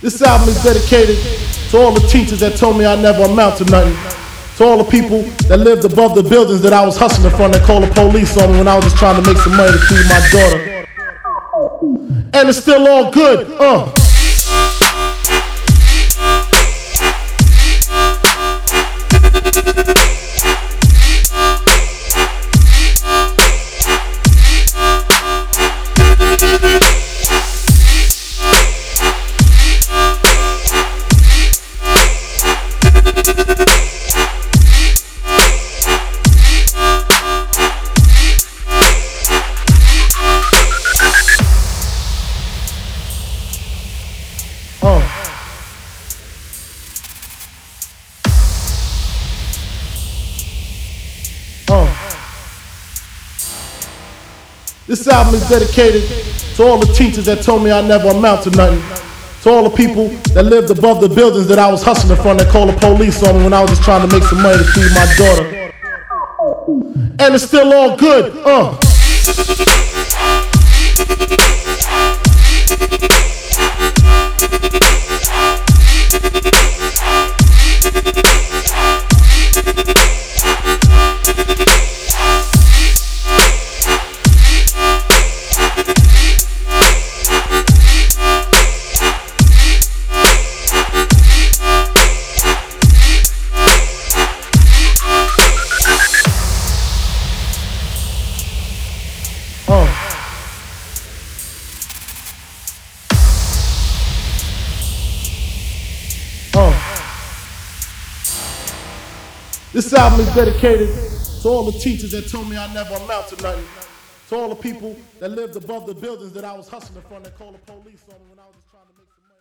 This album is dedicated to all the teachers that told me I never amount to nothing. To all the people that lived above the buildings that I was hustling from that called the police on me when I was just trying to make some money to feed my daughter. And it's still all good, uh. Uh. This album is dedicated to all the teachers that told me I never amount to nothing. To all the people that lived above the buildings that I was hustling from that called the police on me when I was just trying to make some money to feed my daughter. And it's still all good, uh. This album is dedicated to all the teachers that told me I never amount to nothing. To all the people that lived above the buildings that I was hustling from that called the police on me when I was just trying to make some money.